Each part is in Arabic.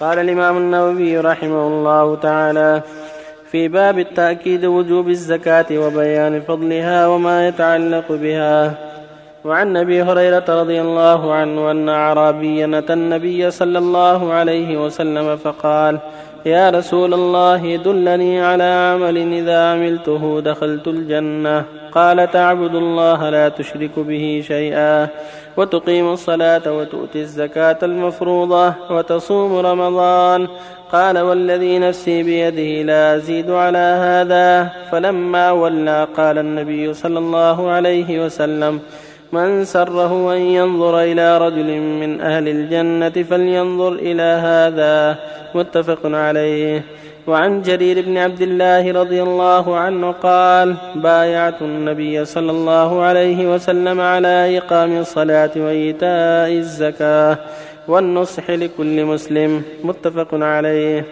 قال الإمام النووي رحمه الله تعالى في باب التأكيد وجوب الزكاة وبيان فضلها وما يتعلق بها. وعن أبي هريرة رضي الله عنه أن اعرابيا أتى النبي صلى الله عليه وسلم فقال يا رسول الله دلني على عمل إذا عملته دخلت الجنة. قال تعبد الله لا تشرك به شيئا وتقيم الصلاة وتؤتي الزكاة المفروضة وتصوم رمضان. قال والذي نفسي بيده لا أزيد على هذا. فلما ولى قال النبي صلى الله عليه وسلم من سره أن ينظر إلى رجل من أهل الجنة فلينظر إلى هذا متفق عليه. وعن جرير بن عبد الله رضي الله عنه قال بايعت النبي صلى الله عليه وسلم على إقام الصلاة وإيتاء الزكاة والنصح لكل مسلم متفق عليه.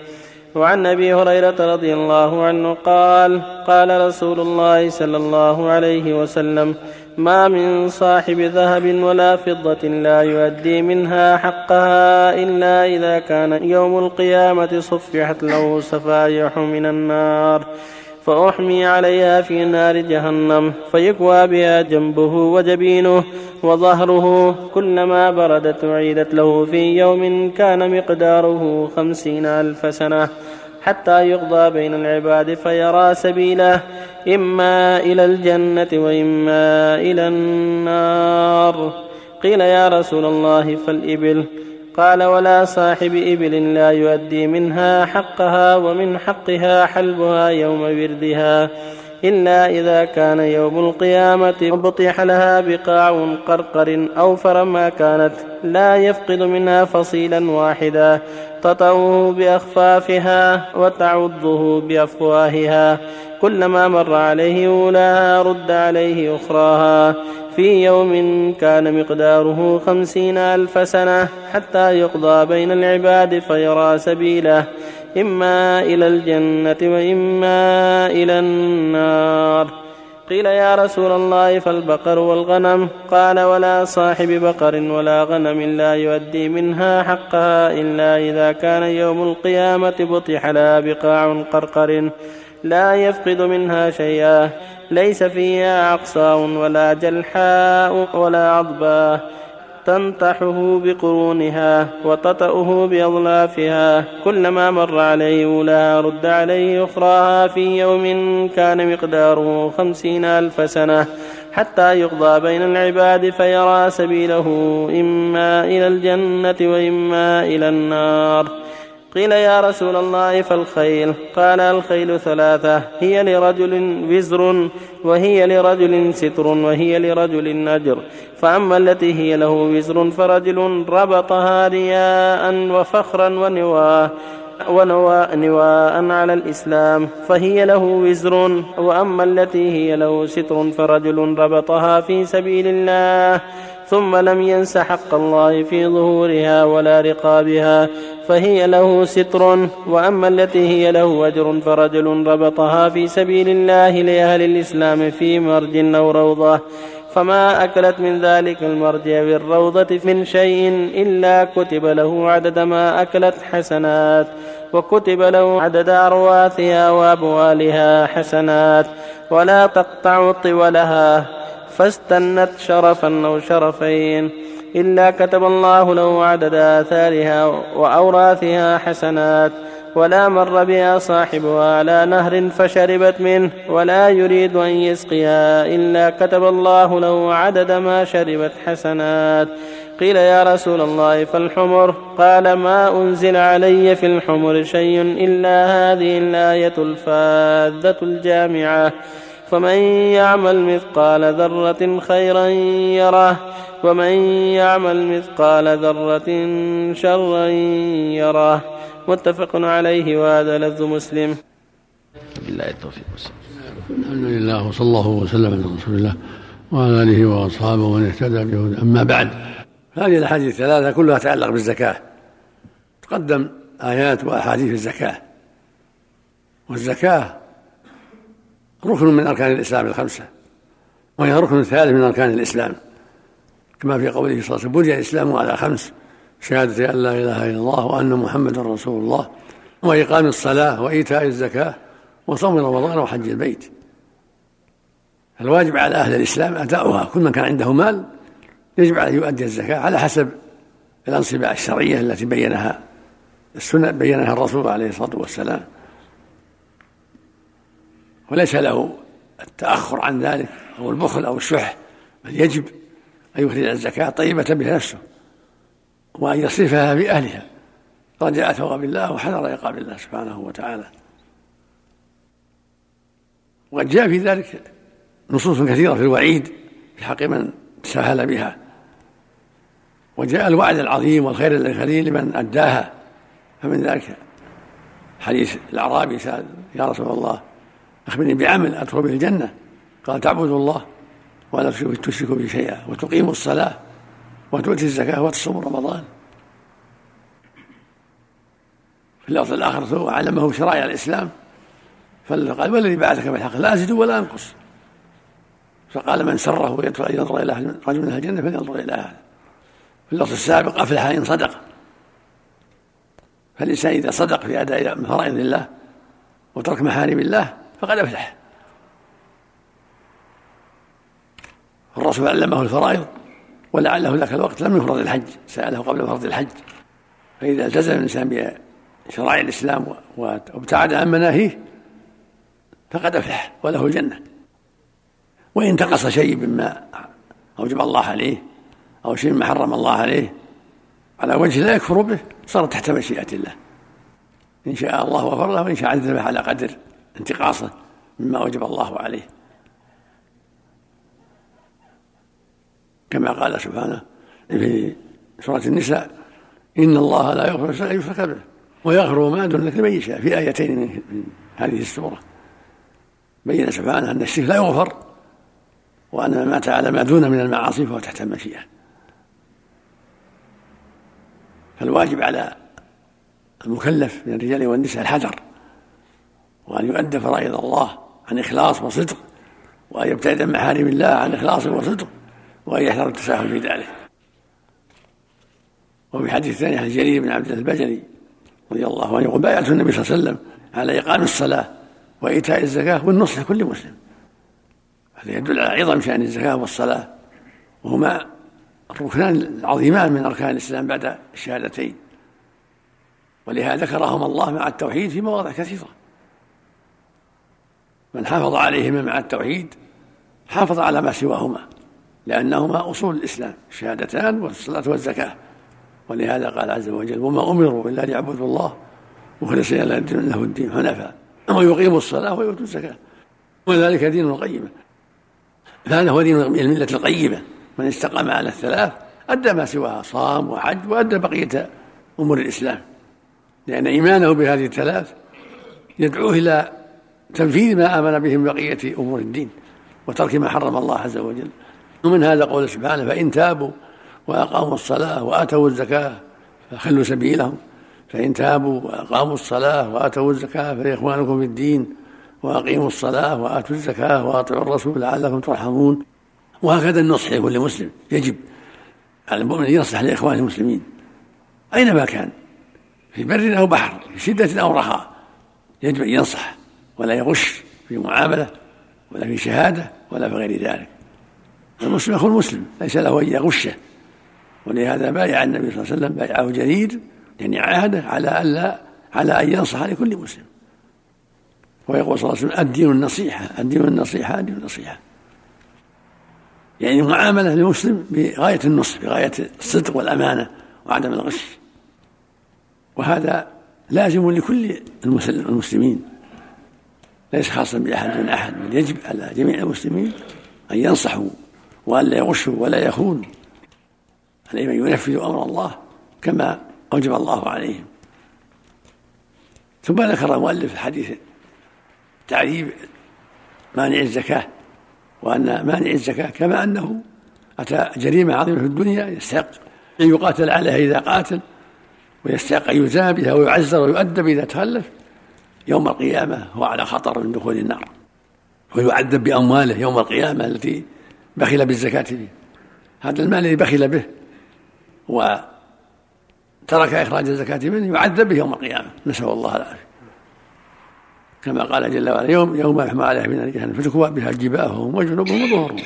وعن أبي هريرة رضي الله عنه قال قال رسول الله صلى الله عليه وسلم ما من صاحب ذهب ولا فضة لا يؤدي منها حقها إلا إذا كان يوم القيامة صفحت له صفائح من النار فأحمي عليها في نار جهنم فيكوى بها جنبه وجبينه وظهره كلما بردت أعيدت له في يوم كان مقداره خمسين ألف سنة. حتى يقضى بين العباد فيرى سبيله إما إلى الجنة وإما إلى النار. قيل يا رسول الله فالإبل. قال ولا صاحب إبل لا يؤدي منها حقها ومن حقها حلبها يوم وردها. إلا إذا كان يوم القيامة بطيح لها بقاع قرقر أوفر ما كانت لا يفقد منها فصيلا واحدا. تطأه بأخفافها وتعضه بأفواهها. كلما مر عليه أولاها رد عليه أخراها. في يوم كان مقداره خمسين ألف سنة حتى يقضى بين العباد فيرى سبيله. إما إلى الجنة وإما إلى النار. قيل يا رسول الله فالبقر والغنم قال ولا صاحب بقر ولا غنم لا يؤدي منها حقها إلا إذا كان يوم القيامة بطح لها بقاع قرقر لا يفقد منها شيئا ليس فيها عقصاء ولا جلحاء ولا عضباء تنطحه بقرونها وتطأه بأظلافها كلما مر عليه أولاها رد عليه أخراها في يوم كان مقداره خمسين ألف سنة. حتى يقضى بين العباد فيرى سبيله إما إلى الجنة وإما إلى النار. قيل يا رسول الله فالخيل. قال الخيل ثلاثة. هي لرجل وزر وهي لرجل ستر وهي لرجل أجر فأما التي هي له وزر فرجل ربطها رياء وفخرا ونواء ونواء نواء على الإسلام. فهي له وزر وأما التي هي له ستر فرجل ربطها في سبيل الله. ثم لم ينس حق الله في ظهورها ولا رقابها. فهي له ستر وأما التي هي له أجر فرجل ربطها في سبيل الله لأهل الإسلام في مرج أو روضة. فما أكلت من ذلك المرج أو الروضة من شيء إلا كتب له عدد ما أكلت حسنات وكتب له عدد أرواثها وأبوالها حسنات ولا تقطع طولها فاستنت شرفا أو شرفين. إلا كتب الله له عدد آثارها وأوراثها حسنات ولا مر بها صاحبها على نهر فشربت منه ولا يريد أن يسقيها إلا كتب الله له عدد ما شربت حسنات. قيل يا رسول الله فالحمر؟ قال ما أنزل علي في الحمر شيء إلا هذه الآية الفاذة الجامعة. فمن يعمل مثقال ذرة خيرا يره ومن يعمل مثقال ذرة شرا يره. متفق عليه وهذا لفظ مسلم. بالله التوفيق الحمد لله وصلى الله وسلم على رسول الله وعلى آله وأصحابه ومن اهتدى بهدى أما بعد هذه الأحاديث الثلاثة كلها تتعلق بالزكاة. تقدم آيات وأحاديث الزكاة. والزكاة ركن من أركان الإسلام الخمسة وهي ركن ثالث من أركان الإسلام. كما في قوله صلى الله عليه وسلم بني الإسلام على خمس شهادة أن لا إله إلا الله وأن محمدا رسول الله وإقام الصلاة وإيتاء الزكاة وصوم رمضان وحج البيت. الواجب على أهل الإسلام أداؤها كل من كان عنده مال يجب عليه يؤدي الزكاة على حسب الأنصبة الشرعية التي بينها السنة بينها الرسول عليه الصلاة والسلام. وليس له التأخر عن ذلك أو البخل أو الشح بل يجب أن يخرج الزكاة طيبة بنفسه وأن يصرفها بأهلها. رجاء ثواب الله وحذر عقاب الله سبحانه وتعالى. وقد جاء في ذلك نصوص كثيرة في الوعيد في حق من تساهل بها. وجاء الوعد العظيم والخير الكريم لمن أداها. فمن ذلك حديث الأعرابي سأل يا رسول الله أخبرني بعمل أدخل به الجنة. قال تعبد الله ولا تشرك به شيئا وتقيم الصلاة وتؤتي الزكاة وتصوم رمضان. في اللفظ الآخر وعلمه شرائع الإسلام فقال والذي بعثك بالحق؟ لا أزيد ولا أنقص. فقال من سره أن ينظر إلى رجل من أهل الجنة فلينظر إلى هذا في اللفظ السابق أفلح إن صدق. فالإنسان إذا صدق في أداء فرائض الله وترك محارم الله فقد أفلح. الرسول علمه الفرائض ولعله ذاك الوقت لم يفرض الحج سأله قبل فرض الحج. فإذا التزم الإنسان بشرائع الإسلام وابتعد عن مناهيه فقد أفلح وله الجنة. وإن انتقص شيء مما أوجب الله عليه أو شيء مما حرم الله عليه على وجه لا يكفر به صار تحت مشيئة الله. إن شاء الله غفر له وإن شاء عذبه على قدر. انتقاصه مما أوجب الله عليه. كما قال سبحانه في سورة النساء إن الله لا يغفر أن يشرك به ويغفر ما دون ذلك لمن يشاء. في آيتين من هذه السورة. بين سبحانه أن الشرك لا يغفر وأن ما مات على ما دون من المعاصي فهو تحت المشيئة. فالواجب على المكلف من الرجال والنساء الحذر وأن يؤدى فرائض الله عن إخلاص وصدق وأن يبتعد عن محارم الله عن إخلاص وصدق وأن يحذر التساهل في ذلك. وفي حديث ثاني عن جرير بن عبد الله البجلي رضي الله عنه يقول بايعته النبي صلى الله عليه وسلم على إقام الصلاة وإيتاء الزكاة والنصح لكل مسلم. هذا يدل على عظم شأن الزكاة والصلاة وهما الركنان العظيمان من أركان الإسلام بعد الشهادتين. ولهذا ذكرهما الله مع التوحيد في مواضع كثيرة. من حافظ عليهما مع التوحيد حافظ على ما سواهما لأنهما أصول الإسلام الشهادتان والصلاة والزكاة. ولهذا قال عز وجل وما أمروا إلا ليعبدوا الله مخلصين له الدين حنفاء. ويقيموا الصلاة ويؤتوا الزكاة. وذلك دين القيمة. فهذا هو دين الملة القيمة. من استقام على الثلاث أدى ما سواها صام وحج وأدى بقية أمور الإسلام. لأن إيمانه بهذه الثلاث يدعوه إلى تنفيذ ما آمن به من بقية أمور الدين وترك ما حرم الله عز وجل. ومن هذا قول سبحانه فإن تابوا وأقاموا الصلاة وآتوا الزكاة فخلوا سبيلهم. فإن تابوا وأقاموا الصلاة وآتوا الزكاة فإخوانكم في الدين وأقيموا الصلاة وآتوا الزكاة وأطيعوا الرسول لعلكم ترحمون. وهكذا النصح لكل مسلم. يجب على المؤمن أن ينصح لإخوانه المسلمين أينما كان في بر أو بحر في شدة أو رخاء. يجب أن ينصح. ولا يغش في معاملة ولا في شهادة ولا في غير ذلك. المسلم أخو المسلم ليس له أن يغشه. ولهذا بايع النبي صلى الله عليه وسلم بايعه جرير يعني عاهده على ألا على أن ينصح لكل مسلم. ويقول صلى الله عليه وسلم الدين النصيحة الدين النصيحة الدين النصيحة. يعني معاملة للمسلم بغاية النصح بغاية الصدق والأمانة وعدم الغش. وهذا لازم لكل المسلمين. ليس خاصا بأحد من أحد بل يجب على جميع المسلمين أن ينصحوا وأن لا يغشوا ولا يخونوا عليهم أن ينفذوا أمر الله كما أوجب الله عليهم. ثم ذكر المؤلف الحديث تعريب مانع الزكاة وأن مانع الزكاة كما أنه أتى جريمة عظيمة في الدنيا يستحق أن يقاتل عليها إذا قاتل ويستحق أن يزام بها ويعزر ويؤدب إذا تخلف. يوم القيامة هو على خطر من دخول النار. ويعذب بأمواله يوم القيامة التي بخل بالزكاة فيه. هذا المال الذي بخل به ترك إخراج الزكاة منه يعذب به يوم القيامة. نسأل الله العافية. كما قال جل وعلا يوم يوم يحمى عليها من نار جهنم فتكوى بها جباههم وجنوبهم وظهورهم.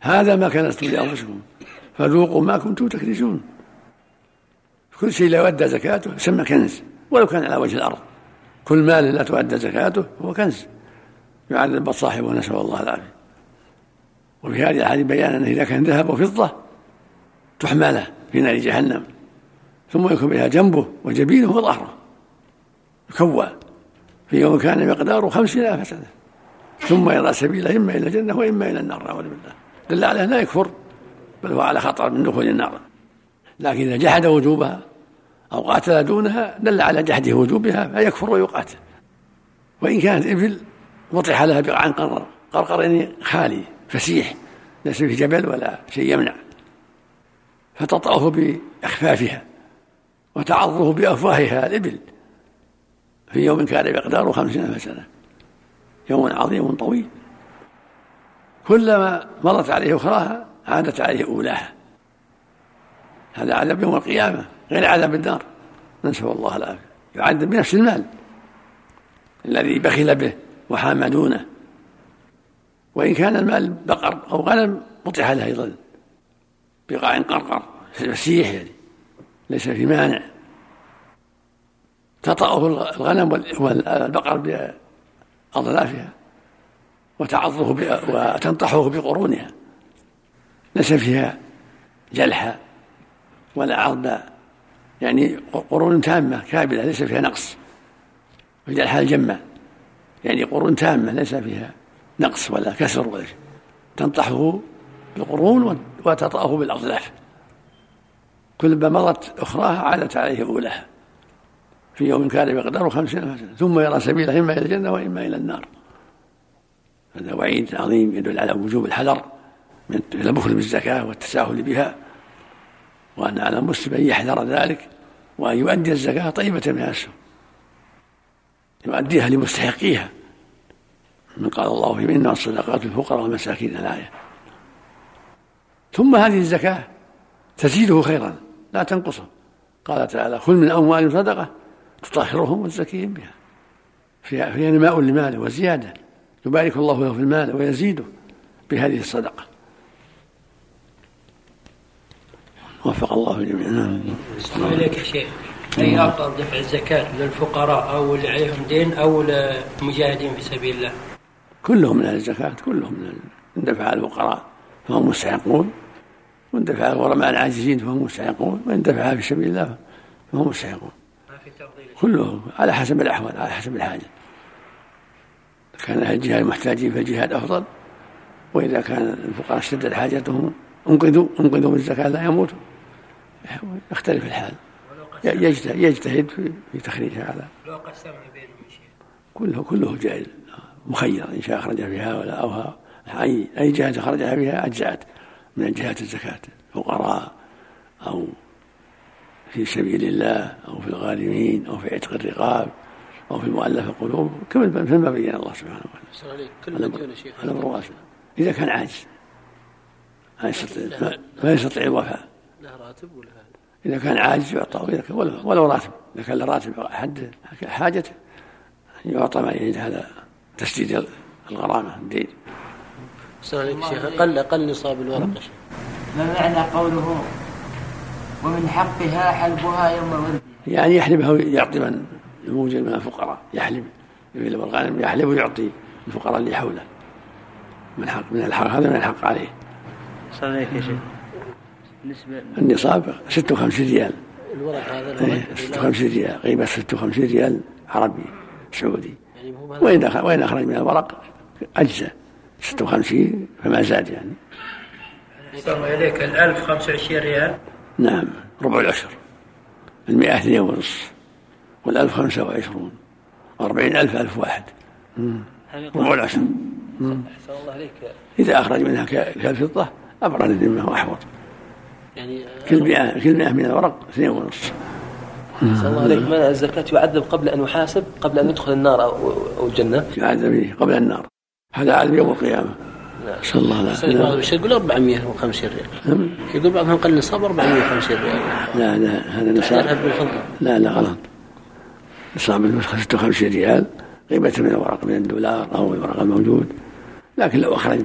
هذا ما كنستم لأنفسكم. فذوقوا ما كنتم تكنزون كل شيء لا يؤدى زكاته يسمى كنز ولو كان على وجه الأرض. كل مال لا تؤدى زكاته هو كنز. يعذب صاحبه نسأل الله العافية. وفي هذه الحديث بيان أنه إذا كان ذهب وفضة تحمى له في نار جهنم ثم يكون بها جنبه وجبينه وظهره. يكوى. في يوم كان مقداره خمسين ألف سنة. ثم يرى سبيله إما إلى الجنة وإما إلى النار نعوذ بالله. دل على لا يكفر بل هو على خطر من دخول النار. لكن إذا جحد وجوبها أو قاتل دونها دل على جحده وجوبها فيكفر ويقاتل. وإن كانت إبل وطح لها بقعا قرر قرقر يعني خالي فسيح ليس فيه جبل ولا شيء يمنع. فتطأه بأخفافها وتعضه بأفواهها الإبل. في يوم كان مقداره خمسين ألف سنة. يوم عظيم طويل. كلما مرت عليه أخراها عادت عليه أولاها. هذا عذاب يوم القيامة. غير عذاب النار. نسأل الله العافية. يعذب بنفس المال الذي بخل به وحام دونه وإن كان المال بقر أو غنم مطح له أيضا. بقاع قرقر فسيح يعني ليس في مانع. تطأه الغنم والبقر بأضلافها وتعضه وتنطحه بقرونها. ليس فيها جلحة ولا عرض يعني قرون تامة كاملة ليس فيها نقص وجلحة الجمة يعني قرون تامة ليس فيها نقص ولا كسر ولا شيء. تنطحه بالقرون وتطأه بالأضلاف كلما مضت أخراها عادت عليه أولاها. في يوم كان مقداره خمسين ألف سنة ثم يرى سبيله إما إلى الجنة وإما إلى النار. هذا وعيد عظيم يدل على وجوب الحذر من البخل بالزكاة والتساهل بها. وأن على المسلم أن يحذر ذلك وأن يؤدي الزكاة طيبة من السوء يؤديها لمستحقيها. من قال الله في منا الصدقات الفقراء والمساكين الآية. ثم هذه الزكاة تزيده خيرا لا تنقصه. قال تعالى خذ من أموالهم صدقة تطهرهم وتزكيهم بها. فيها, فيها نماء لماله وزيادة. يبارك الله له في المال ويزيده بهذه الصدقة. وفق الله جميعا. نعم. إليك يا شيخ. أي أفضل دفع الزكاة للفقراء أو اللي عليهم دين أو للمجاهدين في سبيل الله؟ كلهم من الزكاة كلهم من اندفع الفقراء فهم مستحقون وإن دفع الغرماء العاجزين فهم مستحقون وإن دفعها في سبيل الله فهم مستحقون. كلهم على حسب الأحوال على حسب الحاجة. كان أهل الجهاد محتاجين فالجهاد أفضل وإذا كان الفقراء اشتدت حاجتهم أنقذوا أنقذوا من الزكاة لا يموتوا. يختلف الحال. يجتهد, يجتهد في تخريجها على لو قسمنا بينهم كله كله جائز مخير إن شاء أخرج فيها ولا أوها. أي أي جهة خرجها فيها أجزأت من جهات الزكاة. فقراء أو في سبيل الله أو في الغارمين أو في عتق الرقاب أو في مؤلف القلوب كما بين الله سبحانه وتعالى. كل مديون شيخ الأمر إذا كان عاجز. ما يستطيع ما يستطيع الوفاء. له راتب ولا إذا كان عاجز يعطى كان ولو راتب. إذا كان له راتب حد حاجته يعطى ما يريد هذا تسديد الغرامة الدين. السلام عليكم شيخ. قل قل نصاب الورقة ما معنى قوله ومن حقها حلبها يوم ولدها يعني يحلبها ويعطي من يوجد من الفقراء. يحلب. يبيل الغنم يحلب ويعطي الفقراء اللي حوله. من حق من الحق هذا من الحق عليه. صلى عليك يا شيخ. بالنسبة النصاب 56 ريال. الورق هذا 56 إيه، ريال. قيمة 56 ريال عربي سعودي. يعني وين وين أخرج من الورق؟ أجزاء. 56 فما زاد يعني. صلى إليك ال 1000 25 ريال. نعم ربع العشر. المئة اثنين ونصف والألف خمسة وعشرون. وأربعين ألف ألف واحد. ربع العشر. إذا أخرج منها كالفضة أبرد الذمة وأحوط يعني كل مئة كل مئة من الورق اثنين ونصف صلى الله عليك منع الزكاة يعذب قبل أن يحاسب قبل أن يدخل النار أو الجنة؟ يعذب قبل النار. هذا عذب يوم القيامة. نسال الله بعض العافيه الشيء يقول 450 ريال. يقول بعضهم قال نصاب 450 ريال. لا لا هذا نصاب. لا لا غلط. نصاب النسخة 56 ريال. قيمة من الورق من الدولار أو الورق الموجود. لكن لو أخرج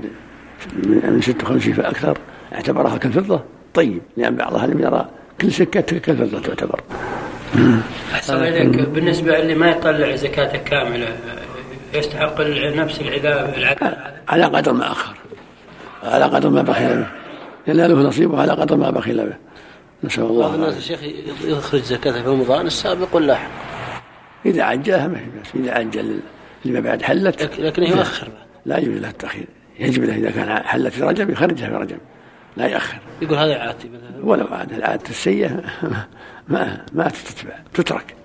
من من 56 فأكثر اعتبرها كالفضة. طيب لأن بعض أهل يرى كل سكة كالفضة تعتبر. أحسن إليك. بالنسبة اللي ما يطلع زكاته كاملة يستحق نفس العذاب العذاب؟ على قدر ما أخر. على قدر ما بخل به يناله نصيبه على قدر ما بخل به نسأل الله. بعض الناس. يا شيخ يخرج زكاته في رمضان السابق واللاحق إذا عجلها ما هي بس إذا عجل لما بعد حلت. لكن- لكنه يؤخر. لا يجوز له التأخير. يجب له إذا كان حلت في رجب يخرجها في رجب. لا يأخر يقول هذا عادتي مثلا ولو عاد العادة السيئة ما ما تتبع تترك.